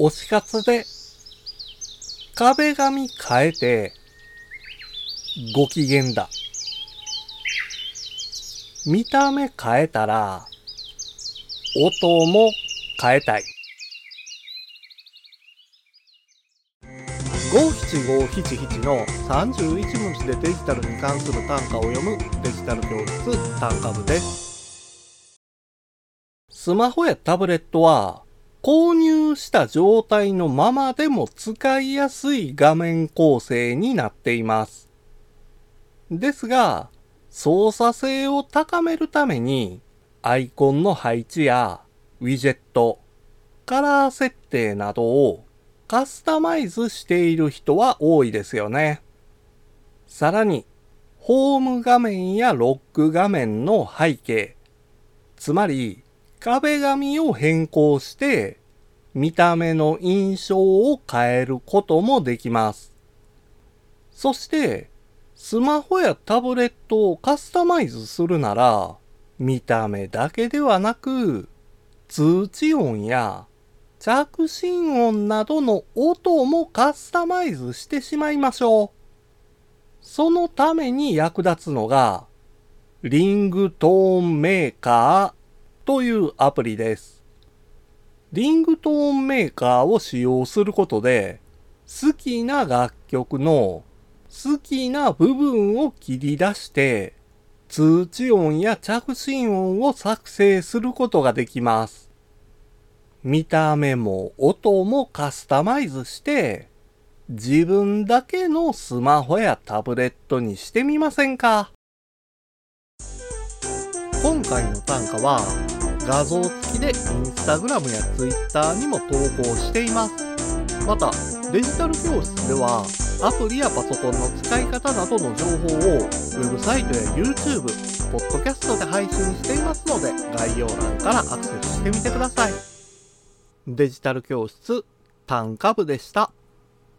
推し活で壁紙変えてご機嫌だ。見た目変えたら音も変えたい。五七五七七の31文字でデジタルに関する単価を読むデジタル教室単価部です。スマホやタブレットは購入した状態のままでも使いやすい画面構成になっています。ですが、操作性を高めるためにアイコンの配置やウィジェット、カラー設定などをカスタマイズしている人は多いですよね。さらに、ホーム画面やロック画面の背景、つまり壁紙を変更して見た目の印象を変えることもできます。そして、スマホやタブレットをカスタマイズするなら、見た目だけではなく、通知音や着信音などの音もカスタマイズしてしまいましょう。そのために役立つのが、リングトーンメーカーというアプリです。リングトーンメーカーを使用することで、好きな楽曲の好きな部分を切り出して、通知音や着信音を作成することができます。見た目も音もカスタマイズして、自分だけのスマホやタブレットにしてみませんか？今回の単価は画像付きでインスタグラムやツイッターにも投稿しています。また、デジタル教室ではアプリやパソコンの使い方などの情報をウェブサイトや YouTube、ポッドキャストで配信していますので概要欄からアクセスしてみてください。デジタル教室単価部でした。